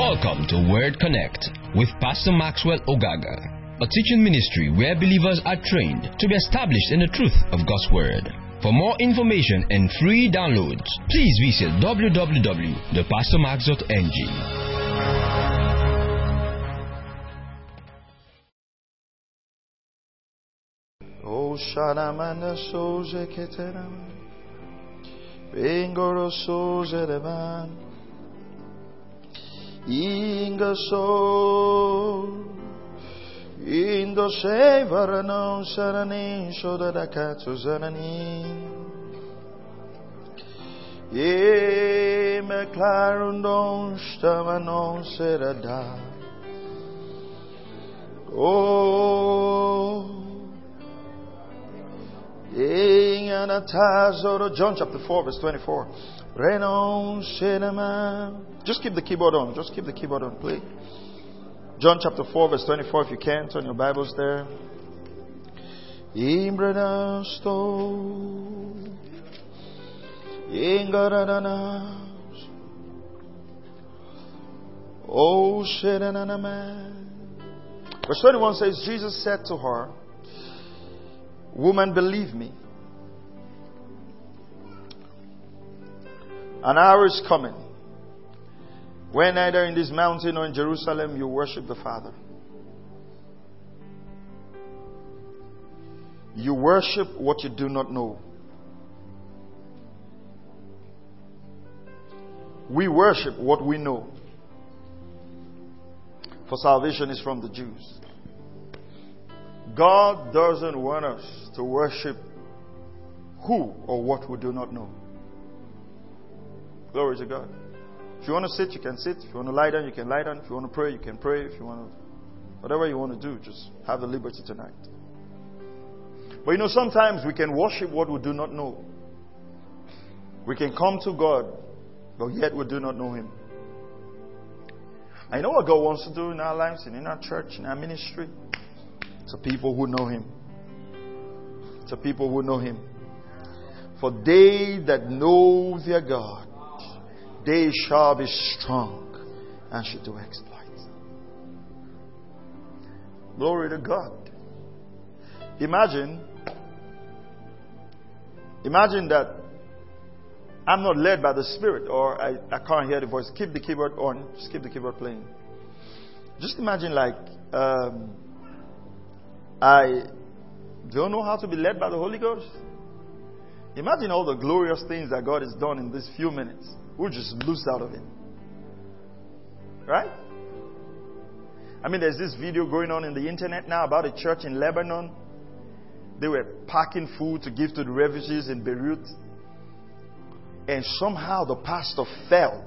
Welcome to Word Connect with Pastor Maxwell Ogaga, a teaching ministry where believers are trained to be established in the truth of God's Word. For more information and free downloads, please visit www.thepastormax.ng. O Sharamana Soze Keteram Bengoro Soze Inga So Indo Sevaranon Saranin Shoda Dakatsu Zananin Ye me clarundon stamanon serada. Oh, John chapter 4, verse 24. Just keep the keyboard on. Just keep the keyboard on, please. John chapter 4, verse 24, if you can, turn your Bibles there. Imbranasto. Ingarananas. Oh, Verse 21 says, Jesus said to her, Woman, believe me. An hour is coming when either in this mountain or in Jerusalem you worship the Father. You worship what you do not know. We worship what we know. For salvation is from the Jews. God doesn't want us to worship who or what we do not know. Glory to God. If you want to sit, you can sit. If you want to lie down, you can lie down. If you want to pray, you can pray. If you want to, whatever you want to do, just have the liberty tonight. But you know, sometimes we can worship what we do not know. We can come to God, but yet we do not know Him. I know what God wants to do in our lives and in our church, in our ministry to people who know him. To people who know him. For they that know their God, they shall be strong and shall do exploits. Glory to God. Imagine, imagine that I'm not led by the Spirit or I, I can't hear the voice. Keep the keyboard on. Just keep the keyboard playing. Just imagine like um, I don't know how to be led by the Holy Ghost. Imagine all the glorious things that God has done in these few minutes. We'll just lose out of it. Right? I mean, there's this video going on in the internet now about a church in Lebanon. They were packing food to give to the refugees in Beirut. And somehow the pastor felt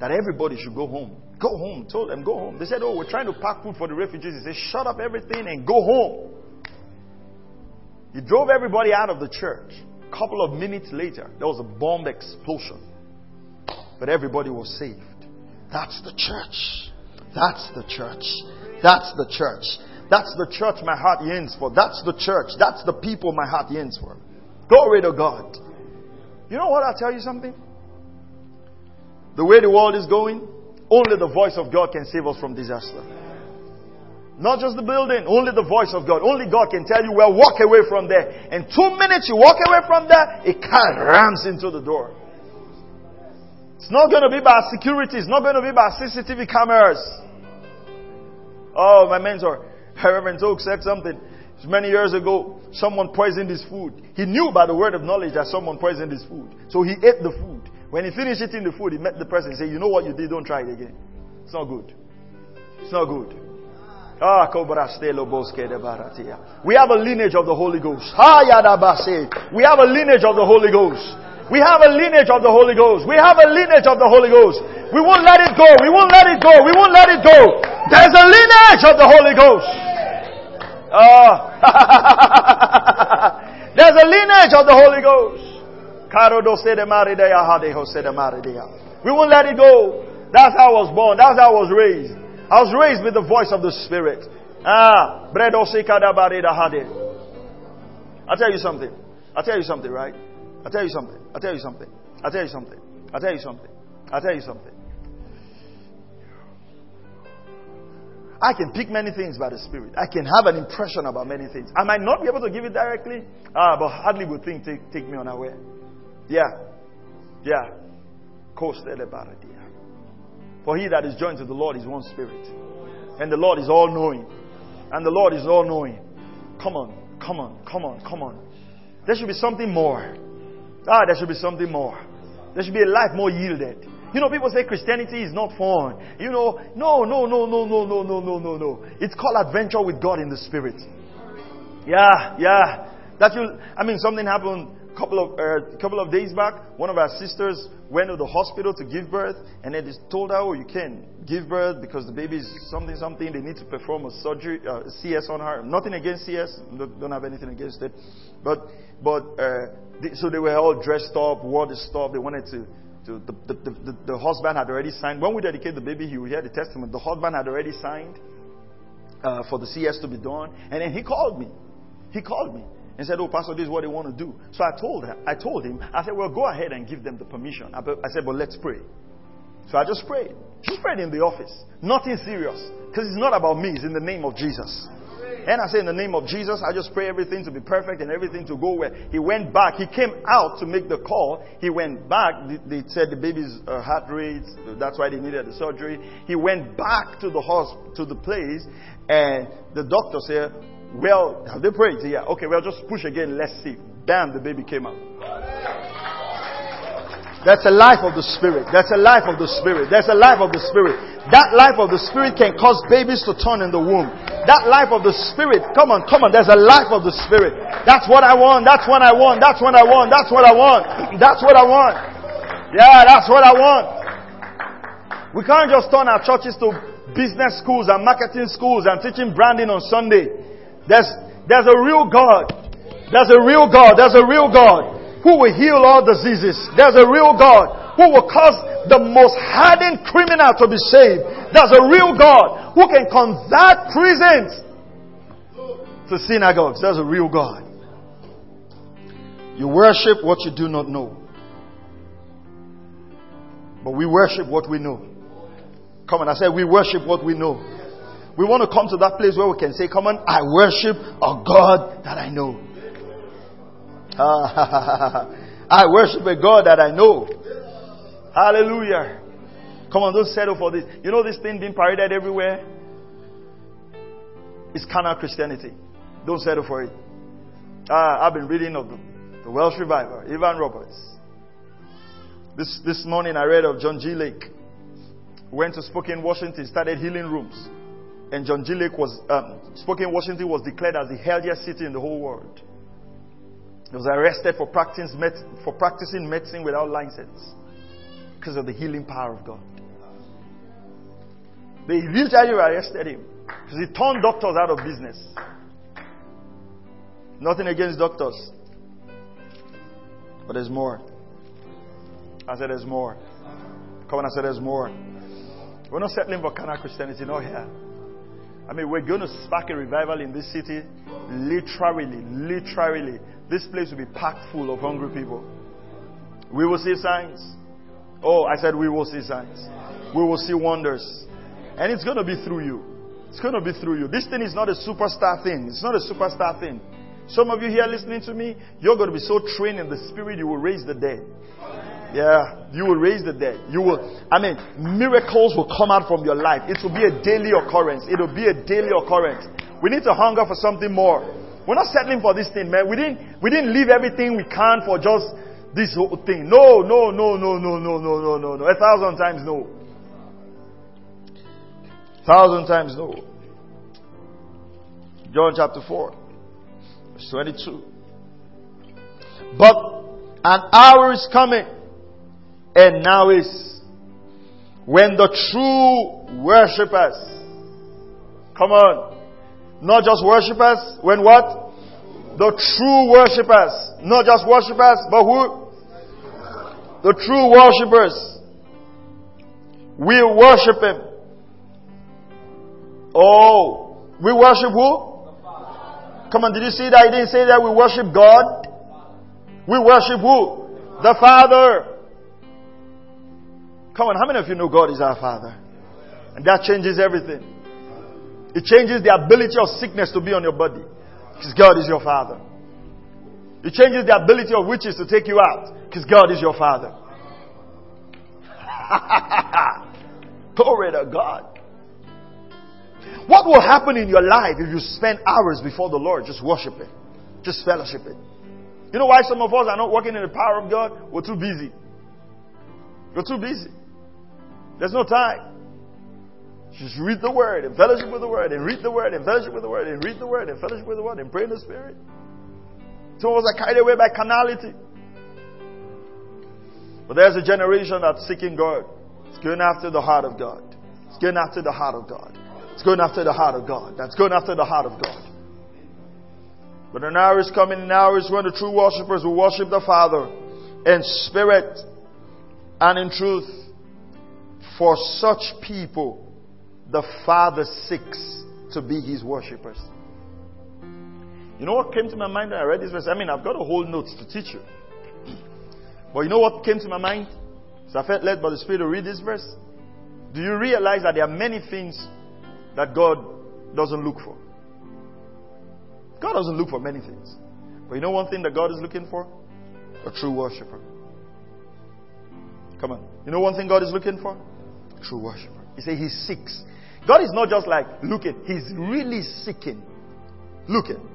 that everybody should go home. Go home. Told them, go home. They said, Oh, we're trying to pack food for the refugees. He said, Shut up everything and go home. He drove everybody out of the church. A couple of minutes later, there was a bomb explosion. But everybody was saved. That's the church. That's the church. That's the church. That's the church my heart yearns for. That's the church. That's the people my heart yearns for. Glory to God. You know what? I'll tell you something. The way the world is going, only the voice of God can save us from disaster. Not just the building, only the voice of God. Only God can tell you, well, walk away from there. And two minutes you walk away from there, kind of rams into the door. It's not going to be by security. It's not going to be by CCTV cameras. Oh, my mentor, Reverend Oak said something. Many years ago, someone poisoned his food. He knew by the word of knowledge that someone poisoned his food. So he ate the food. When he finished eating the food, he met the person and said, You know what you did? Don't try it again. It's not good. It's not good. Ah, we have a lineage of the Holy Ghost. We have a lineage of the Holy Ghost. We have a lineage of the Holy Ghost. We have a lineage of the Holy Ghost. We won't let it go. We won't let it go. We won't let it go. There's a lineage of the Holy Ghost. Ah. There's a lineage of the Holy Ghost. We won't let it go. That's how I was born. That's how I was raised. I was raised with the voice of the Spirit. Ah, I'll tell you something. I'll tell you something, right? I'll tell you something. I'll tell you something. I'll tell you something. I'll tell you something. I'll tell you something. I can pick many things by the Spirit. I can have an impression about many things. I might not be able to give it directly, uh, but hardly would think take, take me unaware. Yeah. Yeah. For he that is joined to the Lord is one spirit. And the Lord is all knowing. And the Lord is all knowing. Come on, come on, come on, come on. There should be something more. Ah, there should be something more. There should be a life more yielded. You know, people say Christianity is not fun. You know, no, no, no, no, no, no, no, no, no, no. It's called adventure with God in the Spirit. Yeah, yeah. That you, I mean, something happened a couple of uh, couple of days back. One of our sisters went to the hospital to give birth, and they just told her, "Oh, you can't give birth because the baby is something, something. They need to perform a surgery, uh, CS on her. Nothing against CS. Don't have anything against it, but but uh, they, so they were all dressed up, wore the stuff. They wanted to the, the, the, the, husband had already signed. When we dedicate the baby, he will hear the testimony. The husband had already signed uh, for the CS to be done. And then he called me. He called me and said, Oh, Pastor, this is what they want to do. So I told her, I told him, I said, Well, go ahead and give them the permission. I, I said, But let's pray. So I just prayed. Just prayed in the office. Nothing serious. Because it's not about me, it's in the name of Jesus. And I said, in the name of Jesus, I just pray everything to be perfect and everything to go well. He went back. He came out to make the call. He went back. They said the baby's uh, heart rate, that's why they needed the surgery. He went back to the hospital, to the place, and the doctor said, well, have they prayed? Yeah. Okay, well, just push again. Let's see. Bam, the baby came out. That's a life of the Spirit. That's a life of the Spirit. That's a life of the Spirit. That life of the Spirit can cause babies to turn in the womb. That life of the Spirit, come on, come on, there's a life of the Spirit. That's what I want. That's what I want. That's what I want. That's what I want. That's what I want. Yeah, that's what I want. We can't just turn our churches to business schools and marketing schools and teaching branding on Sunday. There's, there's a real God. There's a real God. There's a real God who will heal all diseases. There's a real God who will cause the most hardened criminal to be saved. There's a real God who can convert prisons to synagogues. There's a real God. You worship what you do not know. But we worship what we know. Come on, I said we worship what we know. We want to come to that place where we can say, Come on, I worship a God that I know. I worship a God that I know. Hallelujah. Come on, don't settle for this. You know this thing being paraded everywhere? It's carnal Christianity. Don't settle for it. Uh, I've been reading of the, the Welsh revival, Evan Roberts. This, this morning I read of John G. Lake. Went to Spokane, Washington, started healing rooms. And John G. Lake was, um, Spokane, Washington was declared as the healthiest city in the whole world. He was arrested for practicing, for practicing medicine without license because of the healing power of God. They literally arrested him because he turned doctors out of business. Nothing against doctors. But there's more. I said there's more. Come on, I said there's more. We're not settling for carnal Christianity, not here. I mean, we're going to spark a revival in this city. Literally, literally. This place will be packed full of hungry people. We will see signs. Oh, I said we will see signs. We will see wonders. And it's going to be through you. It's going to be through you. This thing is not a superstar thing. It's not a superstar thing. Some of you here listening to me, you're going to be so trained in the spirit, you will raise the dead. Yeah, you will raise the dead. You will, I mean, miracles will come out from your life. It will be a daily occurrence. It will be a daily occurrence. We need to hunger for something more. We're not settling for this thing, man. We didn't, we didn't leave everything we can for just this whole thing. No, no, no, no, no, no, no, no, no, no. A thousand times no. Thousand times no. John chapter 4, verse 22. But an hour is coming, and now is, when the true worshippers, come on, not just worshippers. When what? The true worshippers. Not just worshippers, but who? The true worshippers will worship Him. Oh, we worship who? Come on, did you see that? He didn't say that we worship God. We worship who? The Father. Come on, how many of you know God is our Father? And that changes everything. It changes the ability of sickness to be on your body. Because God is your Father. It changes the ability of witches to take you out. Because God is your Father. Glory to God. What will happen in your life if you spend hours before the Lord just worshiping, just fellowshipping? You know why some of us are not working in the power of God? We're too busy. We're too busy. There's no time. Just read the word and fellowship with the word and read the word and fellowship with the word and read the word and fellowship with the word and pray in the spirit. So us are carried away by carnality. But there's a generation that's seeking God. It's going after the heart of God. It's going after the heart of God. It's going after the heart of God. That's going after the heart of God. But an hour is coming, an hour is when the true worshippers will worship the Father in spirit and in truth. For such people, the Father seeks to be his worshippers. You know what came to my mind when I read this verse? I mean, I've got a whole notes to teach you. But you know what came to my mind? So I felt led by the Spirit to read this verse. Do you realize that there are many things that God doesn't look for? God doesn't look for many things. But you know one thing that God is looking for? A true worshiper. Come on. You know one thing God is looking for? True worshiper. He said he seeks. God is not just like looking, He's really seeking. Looking.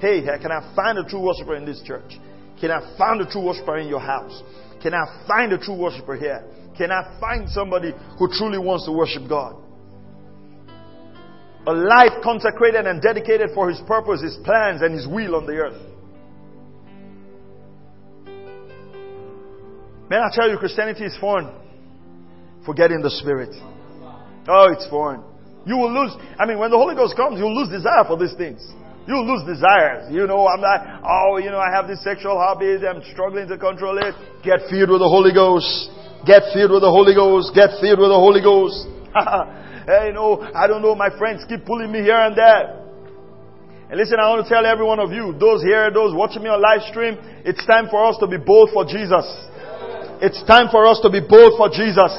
Hey, can I find a true worshiper in this church? Can I find a true worshiper in your house? Can I find a true worshiper here? Can I find somebody who truly wants to worship God? A life consecrated and dedicated for His purpose, His plans, and His will on the earth. Man, I tell you, Christianity is foreign. Forgetting the Spirit. Oh, it's foreign. You will lose. I mean, when the Holy Ghost comes, you'll lose desire for these things. You'll lose desires. You know, I'm like, oh, you know, I have this sexual hobbies. I'm struggling to control it. Get filled with the Holy Ghost. Get filled with the Holy Ghost. Get filled with the Holy Ghost. hey, you know, I don't know. My friends keep pulling me here and there. And listen, I want to tell every one of you, those here, those watching me on live stream, it's time for us to be bold for Jesus. It's time for us to be bold for Jesus.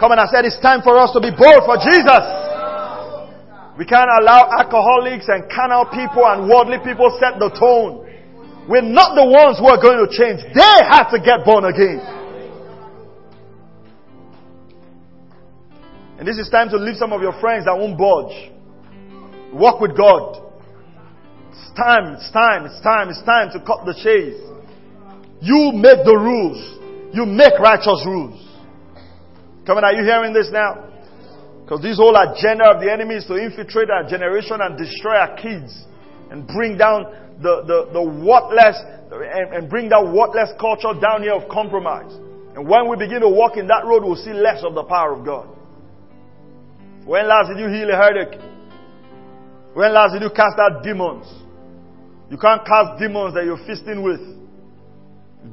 Come on, I said it's time for us to be bold for Jesus. We can't allow alcoholics and carnal people and worldly people set the tone. We're not the ones who are going to change. They have to get born again. And this is time to leave some of your friends that won't budge. Walk with God. It's time, it's time, it's time, it's time to cut the chase. You make the rules. You make righteous rules. Come on, are you hearing this now? Because this whole agenda of the enemy is to infiltrate our generation and destroy our kids and bring down the, the, the worthless and, and bring that worthless culture down here of compromise. And when we begin to walk in that road, we'll see less of the power of God. When last did you heal a headache? When last did you cast out demons? You can't cast demons that you're feasting with.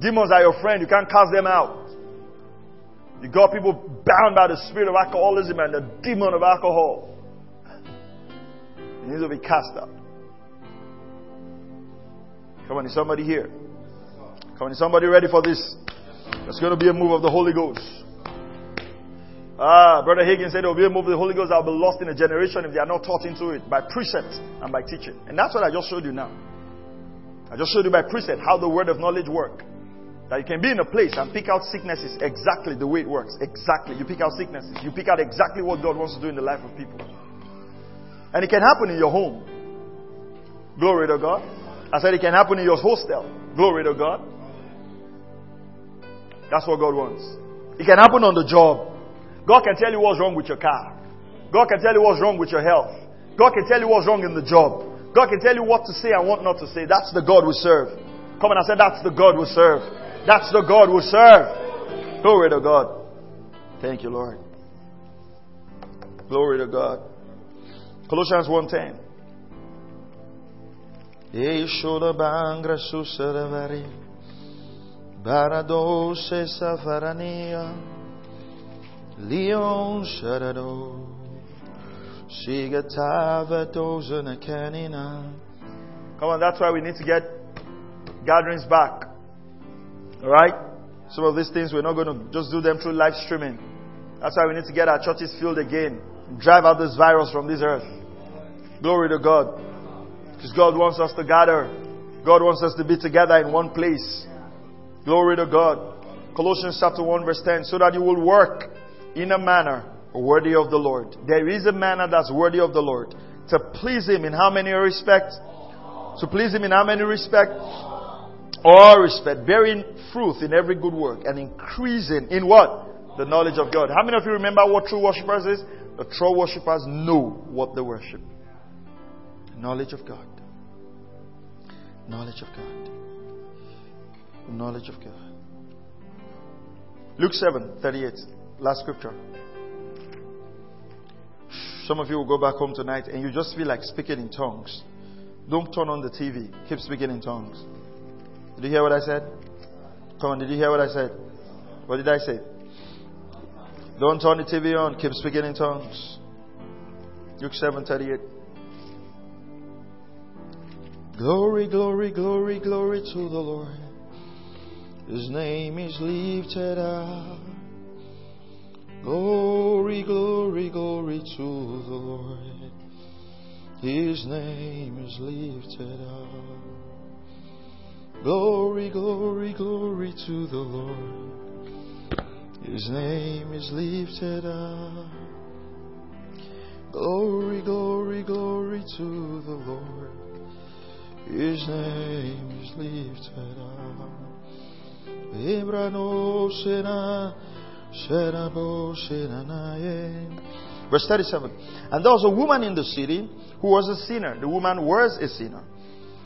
Demons are your friend. You can't cast them out. You got people bound by the spirit of alcoholism and the demon of alcohol. It needs to be cast out. Come on, is somebody here? Come on, is somebody ready for this? It's going to be a move of the Holy Ghost. Ah, Brother Higgins said there will be a move of the Holy Ghost that will be lost in a generation if they are not taught into it by precept and by teaching. And that's what I just showed you now. I just showed you by precept how the word of knowledge work. That you can be in a place and pick out sicknesses exactly the way it works. Exactly. You pick out sicknesses. You pick out exactly what God wants to do in the life of people. And it can happen in your home. Glory to God. I said it can happen in your hostel. Glory to God. That's what God wants. It can happen on the job. God can tell you what's wrong with your car. God can tell you what's wrong with your health. God can tell you what's wrong in the job. God can tell you what to say and what not to say. That's the God we serve. Come on, I said that's the God we serve. That's the God we serve. Glory to God. Thank you, Lord. Glory to God. Colossians 1.10 Eshoda bangra susaravari Baradose safarania Leon sharado Sigatava dozana canina Come on, that's why we need to get gatherings back. Alright? Some of these things we're not going to just do them through live streaming. That's why we need to get our churches filled again. Drive out this virus from this earth. Glory to God. Because God wants us to gather. God wants us to be together in one place. Glory to God. Colossians chapter 1 verse 10. So that you will work in a manner worthy of the Lord. There is a manner that's worthy of the Lord. To please Him in how many respects? To please Him in how many respects? All respect. Bearing fruit in every good work and increasing in what? The knowledge of God. How many of you remember what true worshippers is? The true worshippers know what they worship. Knowledge of God. Knowledge of God. Knowledge of God. Luke 7 38. Last scripture. Some of you will go back home tonight and you just feel like speaking in tongues. Don't turn on the TV. Keep speaking in tongues. Did you hear what I said? Come on, did you hear what I said? What did I say? Don't turn the TV on. Keep speaking in tongues. Luke 7:38. Glory, glory, glory, glory to the Lord. His name is lifted up. Glory, glory, glory to the Lord. His name is lifted up. Glory, glory, glory to the Lord. His name is lifted up. Glory, glory, glory to the Lord. His name is lifted up. Verse 37. And there was a woman in the city who was a sinner. The woman was a sinner.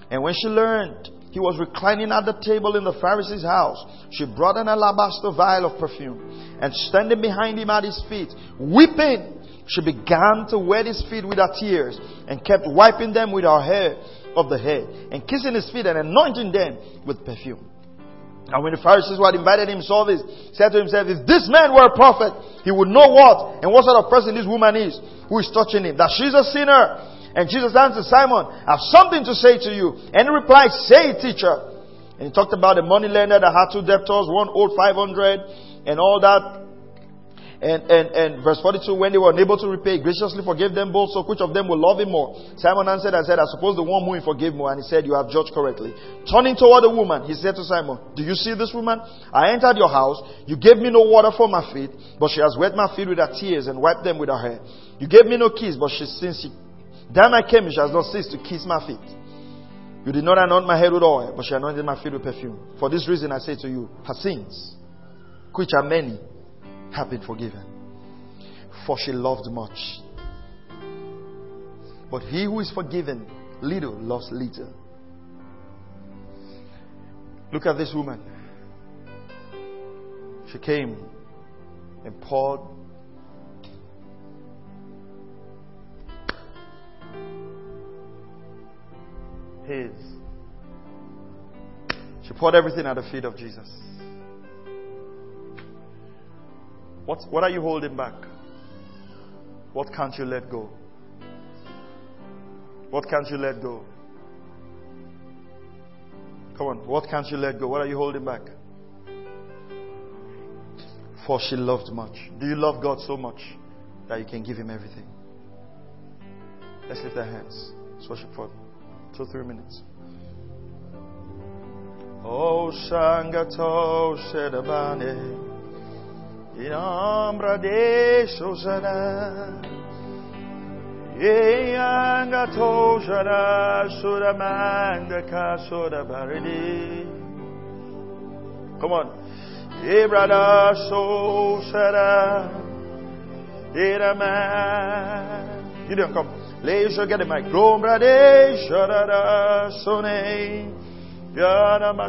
And when she learned he was reclining at the table in the Pharisee's house, she brought an alabaster vial of perfume. And standing behind him at his feet, weeping, she began to wet his feet with her tears and kept wiping them with her hair of the head and kissing his feet and anointing them with perfume. And when the Pharisees who had invited him saw this, said to himself, If this man were a prophet, he would know what and what sort of person this woman is who is touching him. That she's a sinner. And Jesus answered Simon, I have something to say to you. And he replied, Say, teacher. And he talked about the money lender that had two debtors, one owed 500 and all that. And, and, and verse 42, when they were unable to repay, graciously forgave them both, so which of them will love him more? Simon answered and said, I suppose the one whom he forgave more. And he said, You have judged correctly. Turning toward the woman, he said to Simon, Do you see this woman? I entered your house. You gave me no water for my feet, but she has wet my feet with her tears and wiped them with her hair. You gave me no kiss, but she, since she, then I came, she has not ceased to kiss my feet. You did not anoint my head with oil, but she anointed my feet with perfume. For this reason I say to you, her sins, which are many, have been forgiven. For she loved much. But he who is forgiven little loves little. Look at this woman. She came and poured his. She poured everything at the feet of Jesus. What, what are you holding back? What can't you let go? What can't you let go? Come on, what can't you let go? What are you holding back? For she loved much. Do you love God so much that you can give Him everything? Let's lift our hands. Let's worship for two, three minutes. Oh, Shangato Shedabane. In ombra de Sosana. Yeanga Tojara Suramanda Kasura Baridi. Come on. Ebrada Sosara. Iraman. Gideon, come. Leisure, get the mic.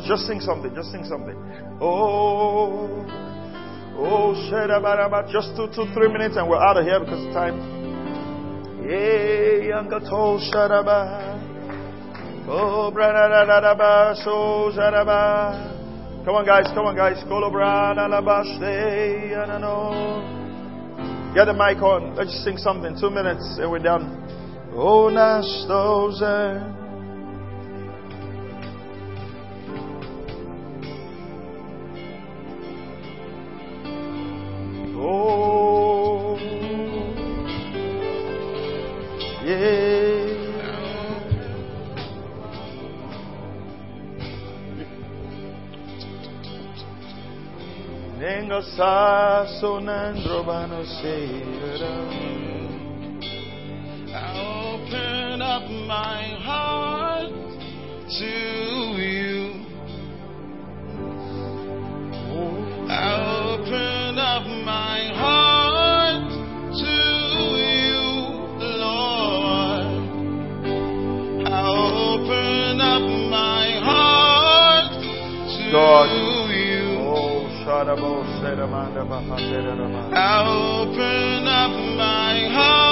Just sing something. Just sing something. Oh. Oh, Shadabaraba. Just two, two, three minutes and we're out of here because of time. Yeah, Yangato Shadaba. Oh, Branadaba. So Shadaba. Come on, guys. Come on, guys. Kolobrana Labaste. Get the mic on. Let's sing something. Two minutes and we're done. Oh, nasz Oh, yeah. Nenga sa sonandro bano up my heart to you. I open up my heart to you, Lord. I open up my heart to God. you. Oh, Shadabo Sedamanda Bahaderama. I open up my heart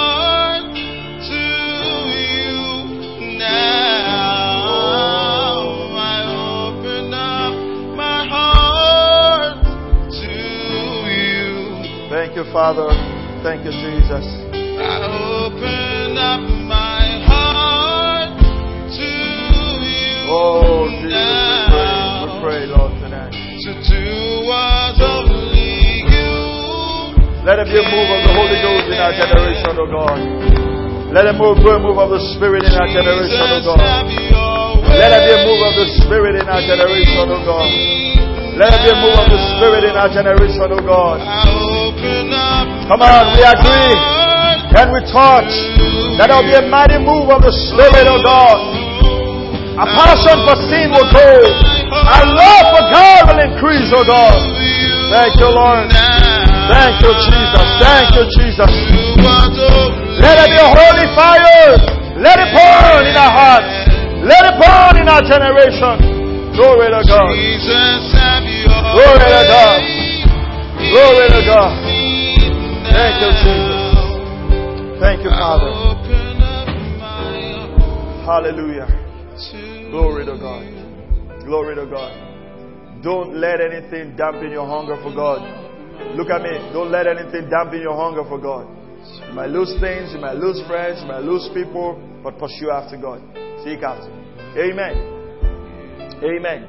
Father. Thank you, Jesus. I open up my heart to you Oh, Jesus, we pray. We pray, Lord, tonight. To do what only you Let it be a move of the Holy Ghost in our generation, oh God. Let it move, a move of the Spirit in our generation, oh God. have your way. Let it be a move of the Spirit in our generation, oh God. Let it be a move of the Spirit in our generation, oh God. I open up Come on, we agree. Can we touch? That will be a mighty move of the Spirit, oh God. A passion for sin will go. Our love for God will increase, oh God. Thank you, Lord. Thank you, Jesus. Thank you, Jesus. Let it be a holy fire. Let it burn in our hearts. Let it burn in our generation. Glory to God. Jesus, have your Glory to. God. Glory to God. Thank you, Jesus. Thank you, Father. Hallelujah. Glory to God. Glory to God. Don't let anything dampen your hunger for God. Look at me. Don't let anything dampen your hunger for God. You might lose things, you might lose friends, you might lose people, but pursue after God. Seek after. Amen. Amen.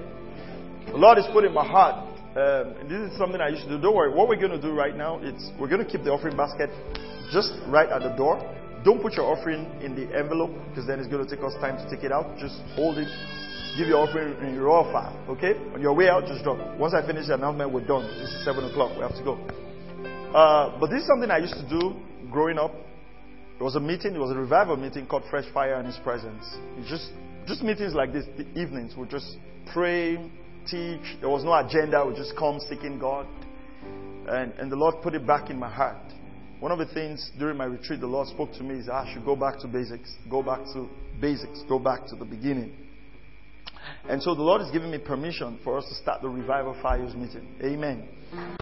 The Lord is put in my heart. Um, and this is something I used to do. Don't worry. What we're going to do right now, is we're going to keep the offering basket just right at the door. Don't put your offering in the envelope because then it's going to take us time to take it out. Just hold it. Give your offering in your file. Okay? On your way out, just drop. Once I finish the announcement, we're done. Is seven o'clock. We have to go. Uh, but this is something I used to do growing up. There was a meeting. There was a revival meeting called Fresh Fire in His Presence. It's just just meetings like this. The evenings we just pray, teach. There was no agenda. We just come seeking God, and and the Lord put it back in my heart. One of the things during my retreat, the Lord spoke to me is I should go back to basics. Go back to basics. Go back to the beginning. And so the Lord is giving me permission for us to start the revival fires meeting. Amen.